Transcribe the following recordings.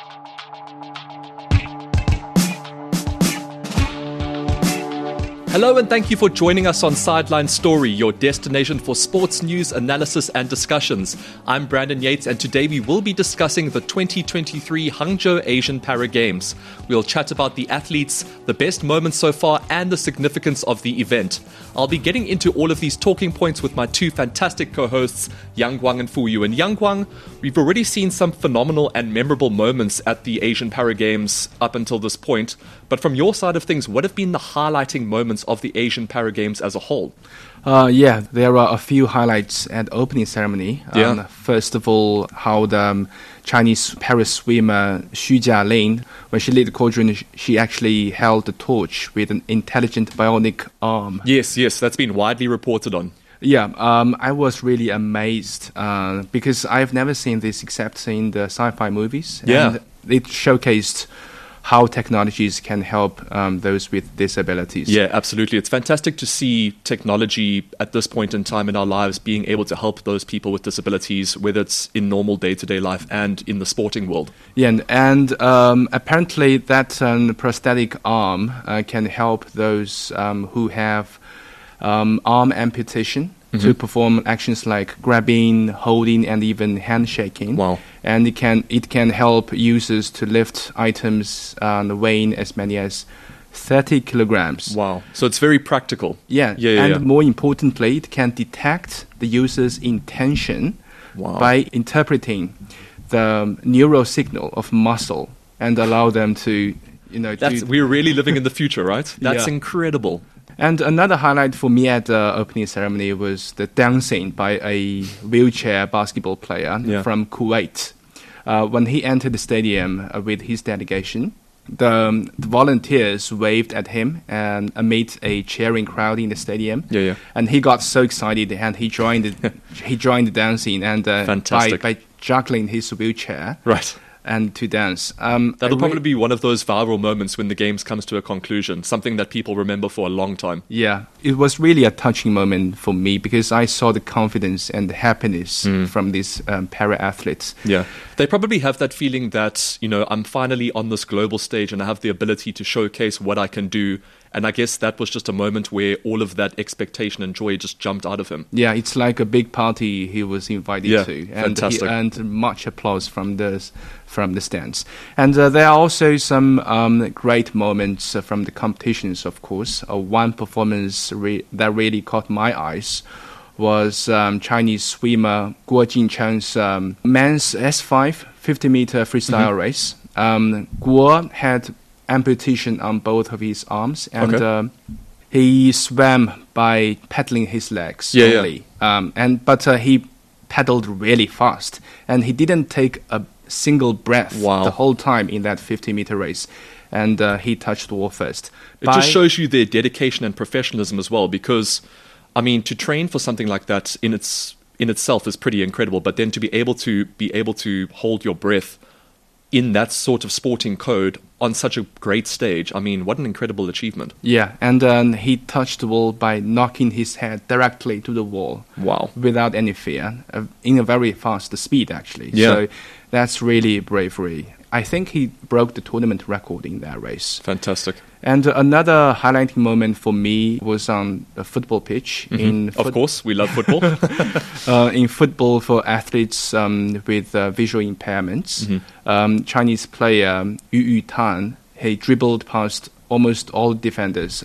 Thank you. Hello, and thank you for joining us on Sideline Story, your destination for sports news, analysis, and discussions. I'm Brandon Yates, and today we will be discussing the 2023 Hangzhou Asian Para Games. We'll chat about the athletes, the best moments so far, and the significance of the event. I'll be getting into all of these talking points with my two fantastic co hosts, Yang Guang and Fu Yu. And Yang Guang, we've already seen some phenomenal and memorable moments at the Asian Para Games up until this point. But from your side of things, what have been the highlighting moments of the Asian Para Games as a whole? Uh, yeah, there are a few highlights at opening ceremony. Yeah. Um, first of all, how the um, Chinese para swimmer Xu Jialing, when she led the quadrant, she actually held the torch with an intelligent bionic arm. Yes, yes, that's been widely reported on. Yeah, um, I was really amazed uh, because I've never seen this except in the sci-fi movies. Yeah. and it showcased how technologies can help um, those with disabilities. Yeah, absolutely. It's fantastic to see technology at this point in time in our lives being able to help those people with disabilities, whether it's in normal day to day life and in the sporting world. Yeah, and, and um, apparently that um, prosthetic arm uh, can help those um, who have um, arm amputation to mm-hmm. perform actions like grabbing, holding, and even handshaking. Wow. And it can it can help users to lift items weighing as many as 30 kilograms. Wow. So it's very practical. Yeah, Yeah, yeah, and yeah. more importantly, it can detect the user's intention Wow. by interpreting the neural signal of muscle and allow them to, you know, That's, we're really living in the future, right? That's Yeah. incredible. And another highlight for me at the opening ceremony was the dancing by a wheelchair basketball player Yeah. from Kuwait. Uh, when he entered the stadium uh, with his delegation, the, um, the volunteers waved at him and amid a cheering crowd in the stadium. Yeah, yeah. And he got so excited and he joined the, he joined the dancing and uh, by, by juggling his wheelchair Right. And to dance. Um, That'll probably be one of those viral moments when the games comes to a conclusion, something that people remember for a long time. Yeah, it was really a touching moment for me because I saw the confidence and the happiness Hmm. from these um, para athletes. Yeah. They probably have that feeling that, you know, I'm finally on this global stage and I have the ability to showcase what I can do. And I guess that was just a moment where all of that expectation and joy just jumped out of him. Yeah, it's like a big party he was invited Yeah, to, and fantastic. he earned much applause from the from the stands. And uh, there are also some um, great moments uh, from the competitions. Of course, uh, one performance re- that really caught my eyes was um, Chinese swimmer Guo Jincheng's um, men's S5 50 meter freestyle Mm-hmm. race. Um, Guo had amputation on both of his arms, and Okay. um, he swam by paddling his legs Yeah, yeah. only. Um, and but uh, he paddled really fast, and he didn't take a single breath Wow. the whole time in that 50 meter race. And uh, he touched the wall first. It By- just shows you their dedication and professionalism as well, because, I mean, to train for something like that in its in itself is pretty incredible. But then to be able to be able to hold your breath in that sort of sporting code on such a great stage, I mean, what an incredible achievement! Yeah, and um, he touched the wall by knocking his head directly to the wall. Wow. Without any fear, uh, in a very fast speed, actually. Yeah. So that's really bravery. I think he broke the tournament record in that race. Fantastic. And another highlighting moment for me was on a football pitch. In Mm-hmm. Of foot- course, we love football. uh, in football for athletes um, with uh, visual impairments, Mm-hmm. um, Chinese player Yu Yutan he dribbled past almost all defenders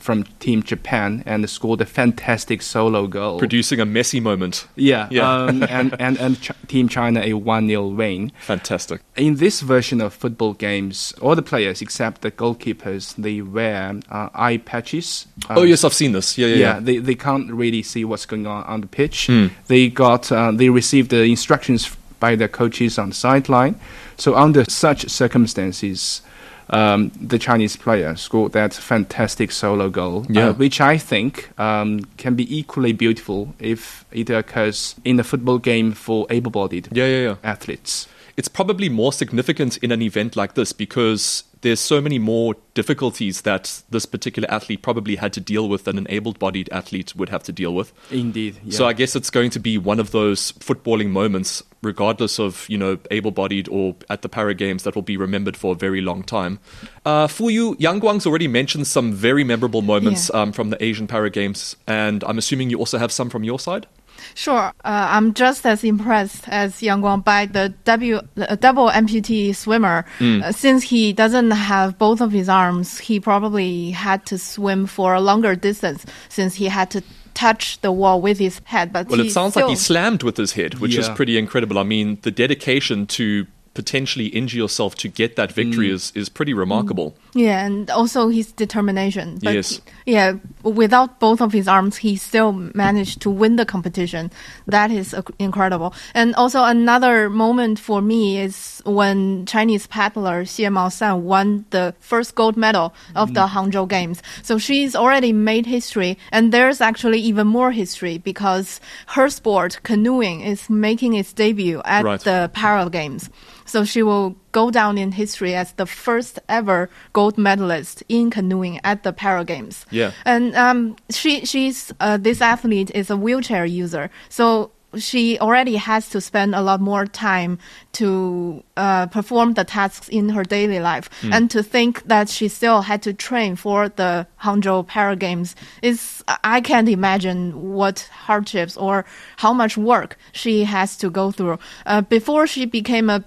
from Team Japan and scored a fantastic solo goal. Producing a Messi moment. yeah, Yeah. Um, and and and Ch- Team China a one 0 win. Fantastic. In this version of football games, all the players except the goalkeepers they wear uh, eye patches. oh Um, yes, I've seen this. Yeah, yeah, yeah, yeah. they, they can't really see what's going on on the pitch. Hmm. They got uh, they received the instructions by the coaches on the sideline. So under such circumstances, um, the Chinese player scored that fantastic solo goal, Yeah. uh, which I think um, can be equally beautiful if it occurs in a football game for able-bodied Yeah, yeah, yeah. athletes. It's probably more significant in an event like this because there's so many more difficulties that this particular athlete probably had to deal with than an able-bodied athlete would have to deal with. Indeed. Yeah. So I guess it's going to be one of those footballing moments, regardless of you know able-bodied or at the Para Games, that will be remembered for a very long time. Uh, for you, Yang Guang's already mentioned some very memorable moments Yeah. um, from the Asian Para Games, and I'm assuming you also have some from your side. Sure, uh, I'm just as impressed as Yang Guang by the W, the double amputee swimmer. Uh, since he doesn't have both of his arms, he probably had to swim for a longer distance since he had to touch the wall with his head. But Well, he it sounds like he slammed with his head, which is pretty incredible. I mean, the dedication to potentially injure yourself to get that victory Mm. is, is pretty remarkable. Yeah, and also his determination. But Yes. Yeah, without both of his arms, he still managed to win the competition. That is incredible. And also another moment for me is when Chinese paddler Xie Maosan won the first gold medal of the Hangzhou Games. So she's already made history, and there's actually even more history because her sport, canoeing, is making its debut at Right. the Para Games. So she will go down in history as the first ever gold medalist in canoeing at the Para Games. Yeah. And um, she she's uh, this athlete is a wheelchair user, so she already has to spend a lot more time to uh, perform the tasks in her daily life. And to think that she still had to train for the Hangzhou Para Games is I can't imagine what hardships or how much work she has to go through. Uh, before she became a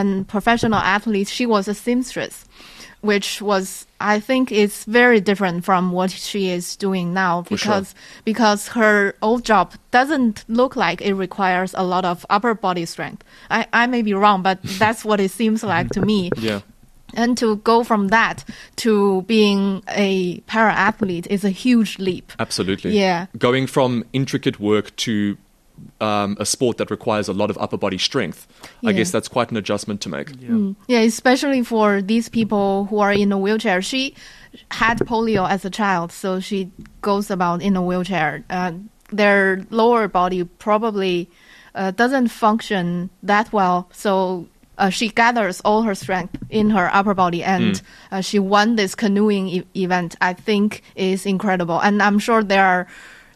an professional athlete, she was a seamstress which was I think is very different from what she is doing now For sure. because because her old job doesn't look like it requires a lot of upper body strength. I, I may be wrong, but that's what it seems like to me. Yeah. And to go from that to being a para athlete is a huge leap. Absolutely. Yeah. Going from intricate work to um, a sport that requires a lot of upper body strength, I guess that's quite an adjustment to make. Mm. Yeah, especially for these people who are in a wheelchair. She had polio as a child, so she goes about in a wheelchair. Uh, their lower body probably uh, doesn't function that well, so uh, she gathers all her strength in her upper body, and uh, she won this canoeing e- event. I think is incredible, and I'm sure there are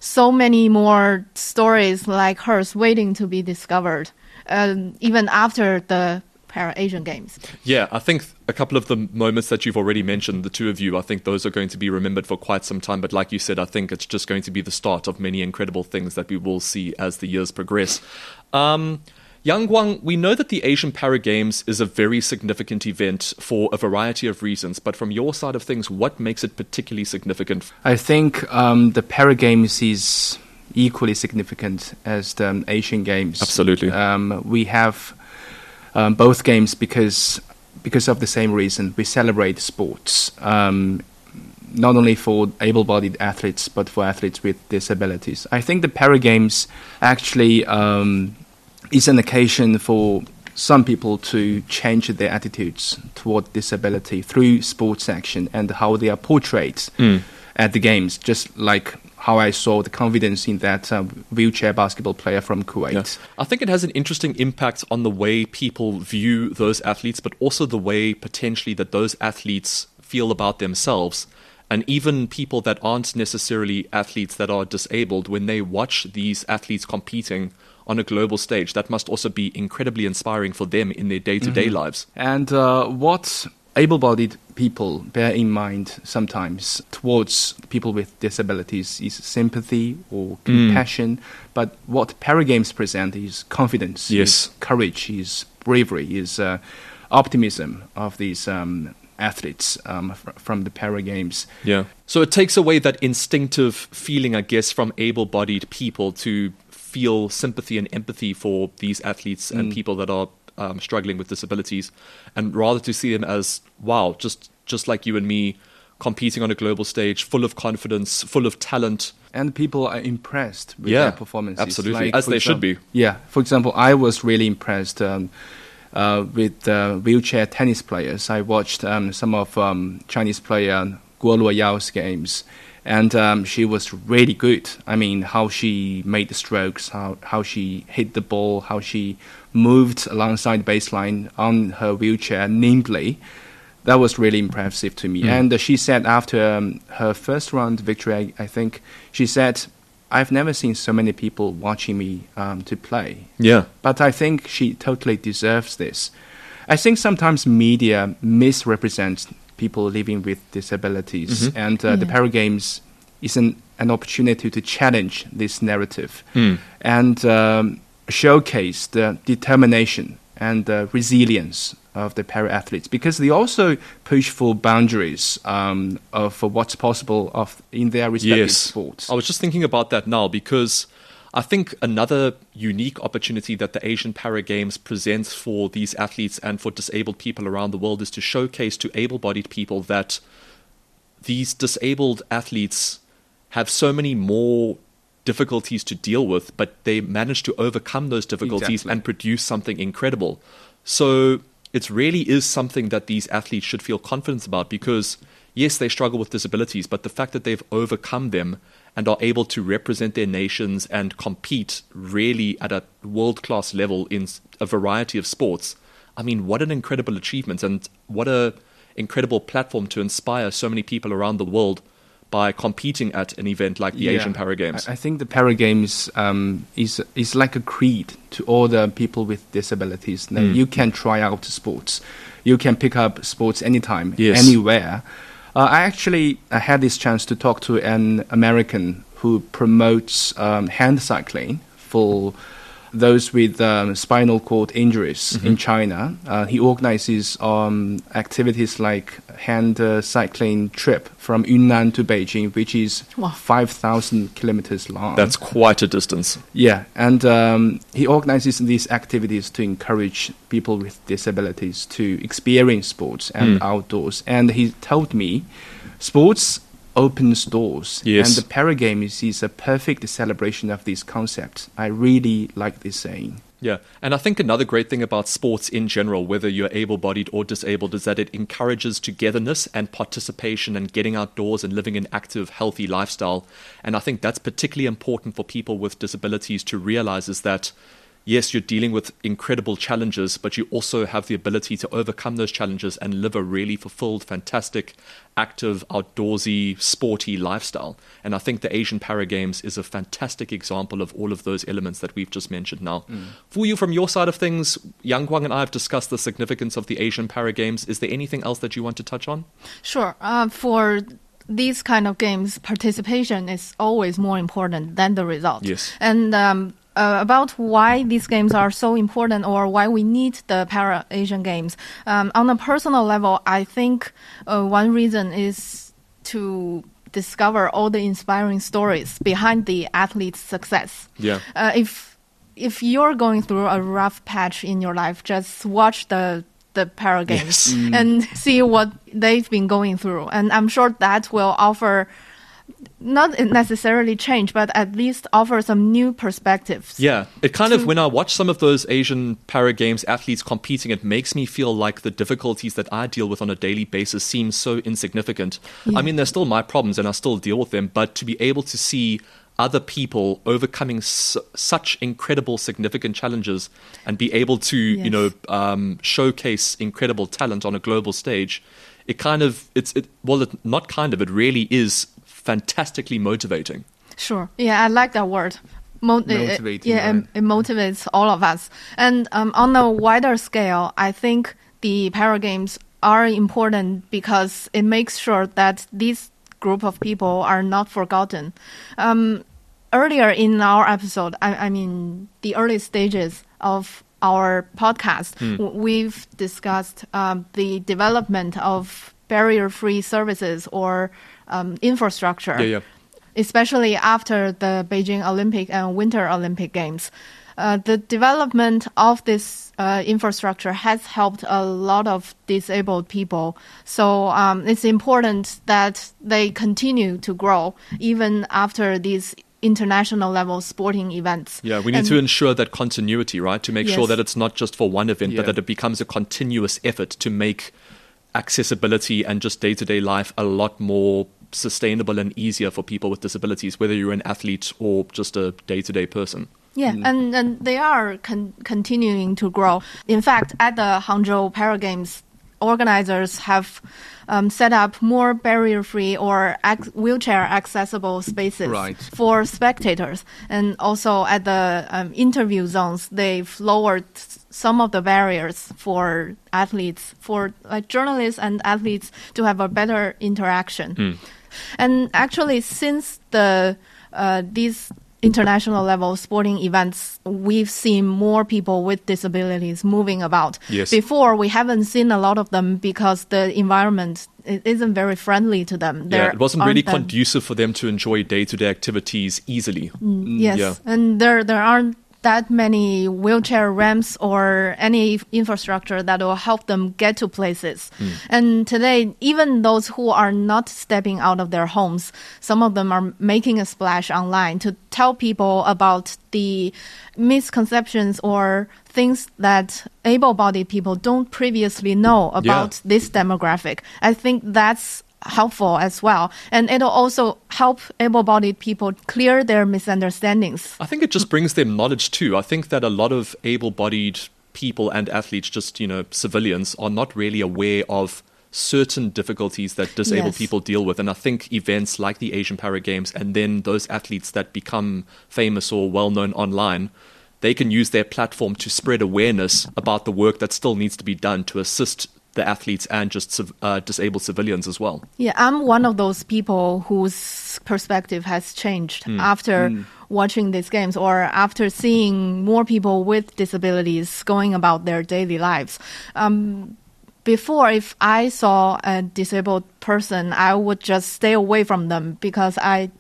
so many more stories like hers waiting to be discovered, um, even after the Para Asian Games. Yeah, I think a couple of the moments that you've already mentioned, the two of you, I think those are going to be remembered for quite some time. But like you said, I think it's just going to be the start of many incredible things that we will see as the years progress. Um, Yang Guang, we know that the Asian Para Games is a very significant event for a variety of reasons. But from your side of things, what makes it particularly significant? I think um, the Para Games is equally significant as the Asian Games. Absolutely. Um, we have um, both games because because of the same reason. We celebrate sports, um, not only for able-bodied athletes but for athletes with disabilities. I think the Para Games actually um, is an occasion for some people to change their attitudes toward disability through sports action and how they are portrayed at the games, just like how I saw the confidence in that uh, wheelchair basketball player from Kuwait. Yeah. I think it has an interesting impact on the way people view those athletes, but also the way potentially that those athletes feel about themselves. And even people that aren't necessarily athletes that are disabled, when they watch these athletes competing on a global stage, that must also be incredibly inspiring for them in their day to day lives. And uh, what able bodied people bear in mind sometimes towards people with disabilities is sympathy or compassion. But what Paragames present is confidence, Yes. is courage, is bravery, is uh, optimism of these um, athletes um, fr- from the Paragames. Yeah. So it takes away that instinctive feeling, I guess, from able bodied people to feel sympathy and empathy for these athletes and people that are um, struggling with disabilities, and rather to see them as, wow, just, just like you and me, competing on a global stage, full of confidence, full of talent. and people are impressed with Yeah, their performances. absolutely. Like, As they should be. Yeah, for example, I was really impressed um, with uh, wheelchair tennis players. I watched um, some of um, Chinese player Guo Luoyao's games, and um, she was really good. I mean, how she made the strokes, how how she hit the ball, how she moved alongside the baseline on her wheelchair nimbly that was really impressive to me. Mm. And uh, she said after um, her first round victory, I, I think she said, "I've never seen so many people watching me um, to play." Yeah. But I think she totally deserves this. I think sometimes media misrepresents people living with disabilities, Mhm. and uh, the Yeah. Para Games is an, an opportunity to challenge this narrative Mm. and um, showcase the determination and the resilience of the para athletes because they also push for boundaries um, of for what's possible of in their respective Yes. sports. I was just thinking about that now because I think another unique opportunity that the Asian Para Games presents for these athletes and for disabled people around the world is to showcase to able bodied people that these disabled athletes have so many more difficulties to deal with, but they manage to overcome those difficulties Exactly. and produce something incredible. So it really is something that these athletes should feel confident about because, yes, they struggle with disabilities, but the fact that they've overcome them and are able to represent their nations and compete really at a world class level in a variety of sports, I mean, what an incredible achievement and what a incredible platform to inspire so many people around the world by competing at an event like the Yeah. Asian Para Games. I, think the Para Games um, is is like a creed to all the people with disabilities. That Mm. You can try out sports, you can pick up sports anytime, Yes. anywhere. Uh, I actually I had this chance to talk to an American who promotes um, hand cycling for those with um, spinal cord injuries Mm-hmm. in China. Uh, he organizes um, activities like hand uh, cycling trip from Yunnan to Beijing, which is Wow. 5,000 kilometers long. That's quite a distance. yeah, and um, he organizes these activities to encourage people with disabilities to experience sports and Mm. outdoors. And he told me, sports opens doors, Yes. and the Para Games is a perfect celebration of this concept. I really like this saying. Yeah, and I think another great thing about sports in general, whether you're able bodied or disabled, is that it encourages togetherness and participation and getting outdoors and living an active, healthy lifestyle. And I think that's particularly important for people with disabilities to realize is that yes, you're dealing with incredible challenges, but you also have the ability to overcome those challenges and live a really fulfilled, fantastic, active, outdoorsy, sporty lifestyle. And I think the Asian Para Games is a fantastic example of all of those elements that we've just mentioned now. For you, from your side of things, Yang Guang and I have discussed the significance of the Asian Para Games. Is there anything else that you want to touch on? Sure. Uh, for these kind of games, participation is always more important than the result. Yes. And um, uh, about why these games are so important or why we need the Para Asian Games. Um, on a personal level, I think uh, one reason is to discover all the inspiring stories behind the athlete's success. Yeah. Uh, if if you're going through a rough patch in your life, just watch the the para games Yes. and see what they've been going through, and I'm sure that will offer not necessarily change, but at least offer some new perspectives. Yeah, it kind of when I watch some of those Asian para games athletes competing, it makes me feel like the difficulties that I deal with on a daily basis seem so insignificant. Yeah. I mean, they're still my problems, and I still deal with them. But to be able to see other people overcoming su- such incredible, significant challenges, and be able to, you know, um, showcase incredible talent on a global stage, it kind of it's it well, it, not kind of, it really is fantastically motivating. Sure. Yeah, I like that word. Mo- it- it- Motivating, yeah, right. it, it motivates all of us. And um, on a wider scale, I think the para games are important because it makes sure that this group of people are not forgotten. Um, earlier in our episode, I, I mean, the early stages of our podcast, w- we've discussed um, the development of barrier-free services or um, infrastructure Yeah, yeah. especially after the Beijing Olympic and Winter Olympic Games. Uh, the development of this uh, infrastructure has helped a lot of disabled people. So um, it's important that they continue to grow even after these international level sporting events. Yeah, we need And- to ensure that continuity, right? To make sure that it's not just for one event, Yeah. but that it becomes a continuous effort to make accessibility and just day to day life a lot more sustainable and easier for people with disabilities, whether you're an athlete or just a day to day person. Yeah, mm. and, and they are con- continuing to grow. In fact, at the Hangzhou Para Games organizers have um, set up more barrier-free or ac- wheelchair-accessible spaces Right. for spectators, and also at the um, interview zones, they've lowered some of the barriers for athletes, for like journalists and athletes to have a better interaction. And actually, since the uh, these international level sporting events, we've seen more people with disabilities moving about. Yes. Before, we haven't seen a lot of them because the environment isn't very friendly to them. Yeah, There it wasn't really conducive for them to enjoy day-to-day activities easily. Mm, mm, yes, yeah. and there there aren't that many wheelchair ramps or any infrastructure that will help them get to places. Hmm. And today, even those who are not stepping out of their homes, some of them are making a splash online to tell people about the misconceptions or things that able-bodied people don't previously know about this demographic. I think that's helpful as well. And it'll also help able bodied people clear their misunderstandings. I think it just brings them knowledge too. I think that a lot of able-bodied people and athletes, just you know, civilians, are not really aware of certain difficulties that disabled Yes. people deal with. And I think events like the Asian Para Games and then those athletes that become famous or well-known online, they can use their platform to spread awareness about the work that still needs to be done to assist the athletes and just uh, disabled civilians as well. Yeah, I'm one of those people whose perspective has changed Hmm. after watching these games or after seeing more people with disabilities going about their daily lives. Um, before, if I saw a disabled person, I would just stay away from them because I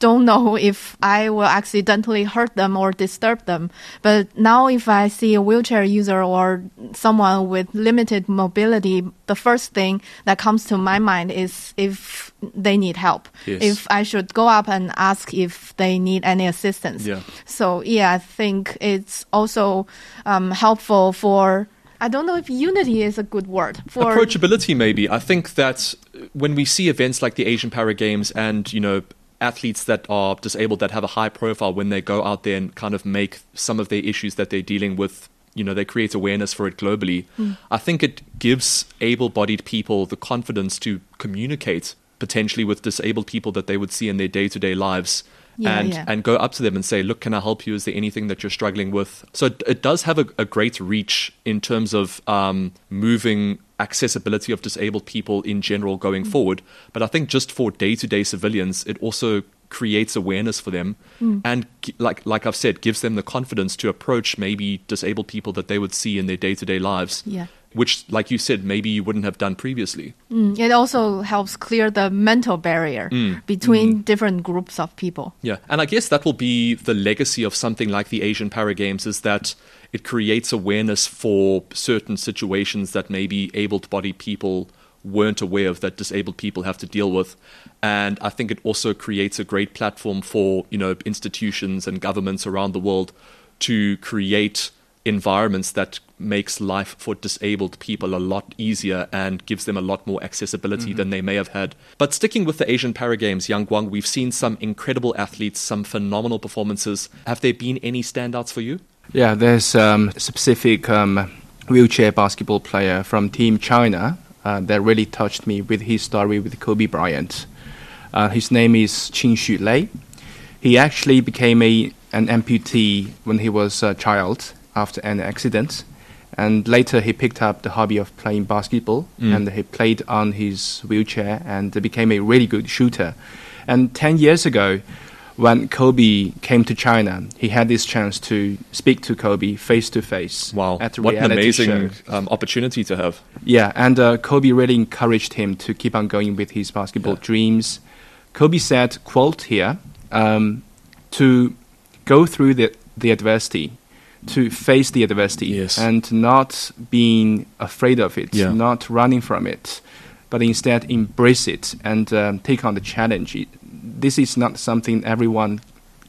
don't know if I will accidentally hurt them or disturb them. But now, if I see a wheelchair user or someone with limited mobility, the first thing that comes to my mind is if they need help. Yes. If I should go up and ask if they need any assistance. Yeah. So, yeah, I think it's also um, helpful for. I don't know if unity is a good word for approachability maybe i think that when we see events like the asian para games and you know athletes that are disabled that have a high profile when they go out there and kind of make some of their issues that they're dealing with you know they create awareness for it globally. Hmm. I think it gives able-bodied people the confidence to communicate potentially with disabled people that they would see in their day-to-day lives Yeah, and yeah. and go up to them and say, "Look, can I help you? Is there anything that you're struggling with?" So it, it does have a, a great reach in terms of um, moving accessibility of disabled people in general going Mm. forward. But I think just for day to day civilians, it also creates awareness for them Mm. and like like I've said gives them the confidence to approach maybe disabled people that they would see in their day-to-day lives Yeah. Which like you said maybe you wouldn't have done previously Mm, it also helps clear the mental barrier Mm. between different groups of people. Yeah, and I guess that will be the legacy of something like the Asian Para Games is that it creates awareness for certain situations that maybe able-bodied people weren't aware of that disabled people have to deal with and i think it also creates a great platform for you know institutions and governments around the world to create environments that makes life for disabled people a lot easier and gives them a lot more accessibility than they may have had. But sticking with the Asian Para Games, Yang Guang, we've seen some incredible athletes, some phenomenal performances. Have there been any standouts for you? Yeah, there's um, a specific um, wheelchair basketball player from Team China uh, that really touched me with his story with Kobe Bryant. Uh, his name is Qin Xu Lei. He actually became a, an amputee when he was a child after an accident. And later he picked up the hobby of playing basketball and he played on his wheelchair and became a really good shooter. And 10 years ago, when Kobe came to China, he had this chance to speak to Kobe face to face Wow, at what an amazing um, opportunity to have. Yeah, and uh, Kobe really encouraged him to keep on going with his basketball Yeah. dreams. Kobe said, "quote here, um, to go through the the adversity, to face the adversity, Yes. and not being afraid of it, Yeah. not running from it, but instead embrace it and um, take on the challenge. It, this is not something everyone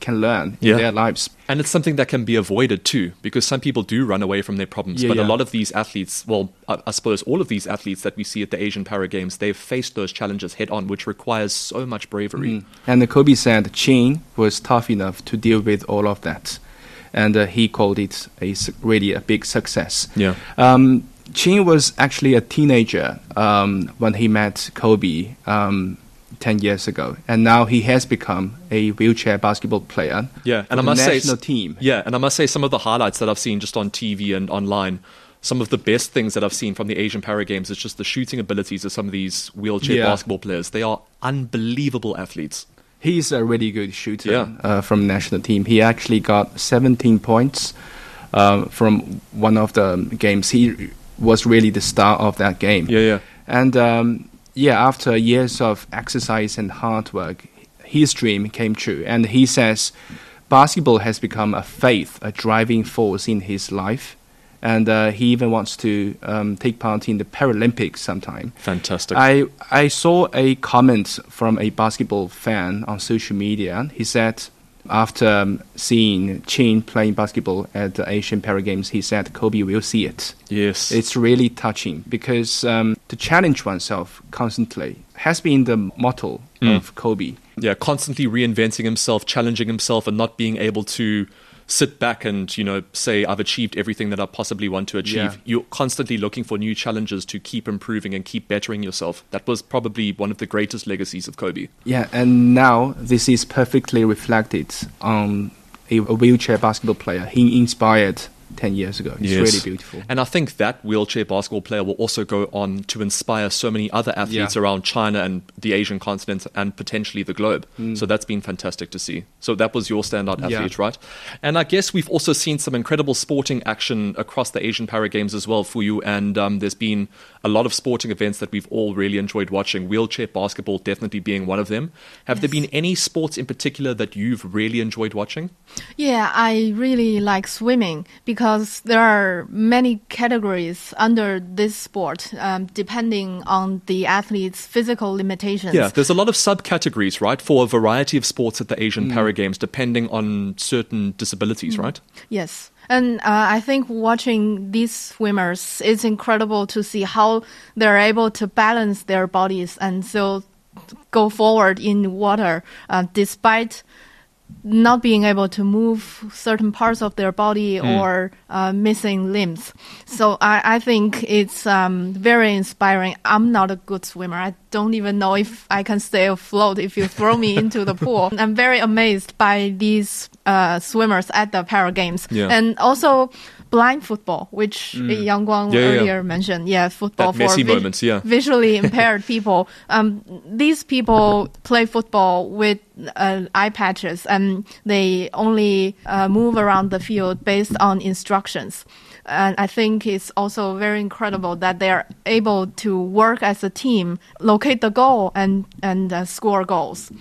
can learn Yeah. in their lives. And it's something that can be avoided too, because some people do run away from their problems. Yeah, but a lot of these athletes, well, I, I suppose all of these athletes that we see at the Asian Para Games, they've faced those challenges head on, which requires so much bravery. And Kobe said Qin was tough enough to deal with all of that. And uh, he called it a, really a big success. Yeah. Um, Qin was actually a teenager um, when he met Kobe um, 10 years ago, and now he has become a wheelchair basketball player. Yeah, and I must say, team. Yeah, and I must say, some of the highlights that I've seen just on TV and online, some of the best things that I've seen from the Asian Para Games is just the shooting abilities of some of these wheelchair Yeah. basketball players. They are unbelievable athletes. He's a really good shooter Yeah. uh, from national team. He actually got 17 points um, from one of the games. He was really the star of that game. Yeah, yeah. And um, yeah, after years of exercise and hard work, his dream came true. And he says basketball has become a faith, a driving force in his life. And uh, he even wants to um, take part in the Paralympics sometime. Fantastic. I I saw a comment from a basketball fan on social media. He said after um, seeing Qin playing basketball at the Asian Para Games, he said Kobe will see it. yes. It's really touching because um, to challenge oneself constantly has been the motto Mm. of Kobe. yeah, constantly reinventing himself, challenging himself, and not being able to sit back and you know say I've achieved everything that I possibly want to achieve. Yeah. You're constantly looking for new challenges to keep improving and keep bettering yourself. That was probably one of the greatest legacies of Kobe. Yeah, and now this is perfectly reflected on a, a wheelchair basketball player he inspired 10 years ago. It's Yes. really beautiful. And I think that wheelchair basketball player will also go on to inspire so many other athletes Yeah. around China and the Asian continent and potentially the globe. So that's been fantastic to see. So that was your standout Mm. Yeah. athlete, right? And I guess we've also seen some incredible sporting action across the Asian Para Games as well for you. And um, there's been a lot of sporting events that we've all really enjoyed watching. Wheelchair basketball definitely being one of them. Have there been any sports in particular that you've really enjoyed watching? Yeah, I really like swimming because there are many categories under this sport, um, depending on the athlete's physical limitations. Yeah, there's a lot of subcategories, right, for a variety of sports at the Asian Para Games, depending on certain disabilities, right? Yes. And uh, I think watching these swimmers, it's incredible to see how they're able to balance their bodies and so go forward in water uh, despite not being able to move certain parts of their body or uh, missing limbs. So I, I think it's um, very inspiring. I'm not a good swimmer. I don't even know if I can stay afloat if you throw me into the pool. I'm very amazed by these uh, swimmers at the Para Games. Yeah. And also blind football, which Yang Guang Yeah, yeah, yeah. earlier mentioned. Yeah, football That for Messi moments, yeah. visually impaired people. Um, these people play football with uh, eye patches and they only uh, move around the field based on instructions. And I think it's also very incredible that they are able to work as a team, locate the goal, and and uh, score goals.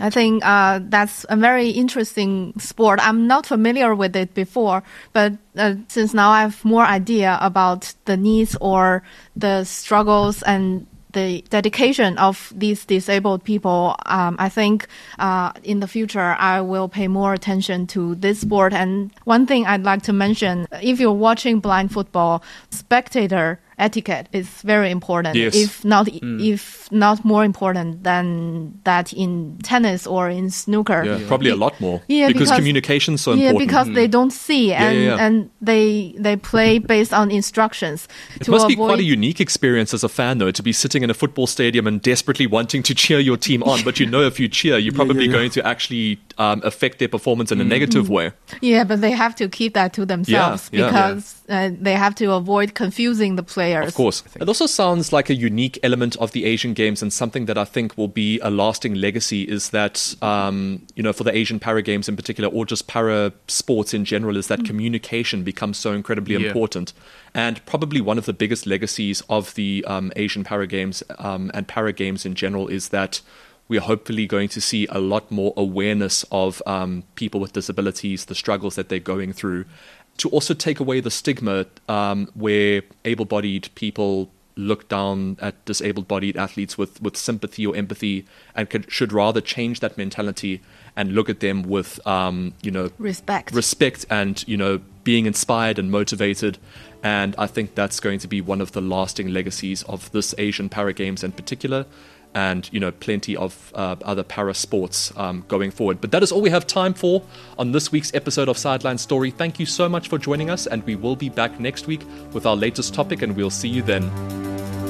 I think uh, that's a very interesting sport. I'm not familiar with it before, but uh, since now I have more idea about the needs or the struggles and the dedication of these disabled people, um, I think uh, in the future I will pay more attention to this sport. And one thing I'd like to mention: if you're watching blind football, spectator etiquette is very important. Yes. If not, if not more important than that in tennis or in snooker. Yeah, probably a lot more. Yeah, because, because- communication's so yeah, important. because they don't see and yeah, yeah. and they they play based on instructions. It to must be avoid, quite a unique experience as a fan, though, to be sitting in a football stadium and desperately wanting to cheer your team on. But you know, if you cheer, you're probably yeah. going to actually um, affect their performance in a negative way. Yeah, but they have to keep that to themselves yeah, because Uh, they have to avoid confusing the players. Of course. It also sounds like a unique element of the Asian Games and something that I think will be a lasting legacy is that, um, you know, for the Asian Para Games in particular, or just para sports in general, is that communication becomes so incredibly Yeah. important. And probably one of the biggest legacies of the um, Asian Para Games um, and Para Games in general is that we are hopefully going to see a lot more awareness of um, people with disabilities, the struggles that they're going through, to also take away the stigma um, where able-bodied people look down at disabled-bodied athletes with, with sympathy or empathy, and could, should rather change that mentality and look at them with um, you know Respect. respect and you know being inspired and motivated. And I think that's going to be one of the lasting legacies of this Asian Para Games in particular. And you know plenty of uh, other para sports um, going forward. But that is all we have time for on this week's episode of Sideline Story. Thank you so much for joining us, and we will be back next week with our latest topic, and we'll see you then.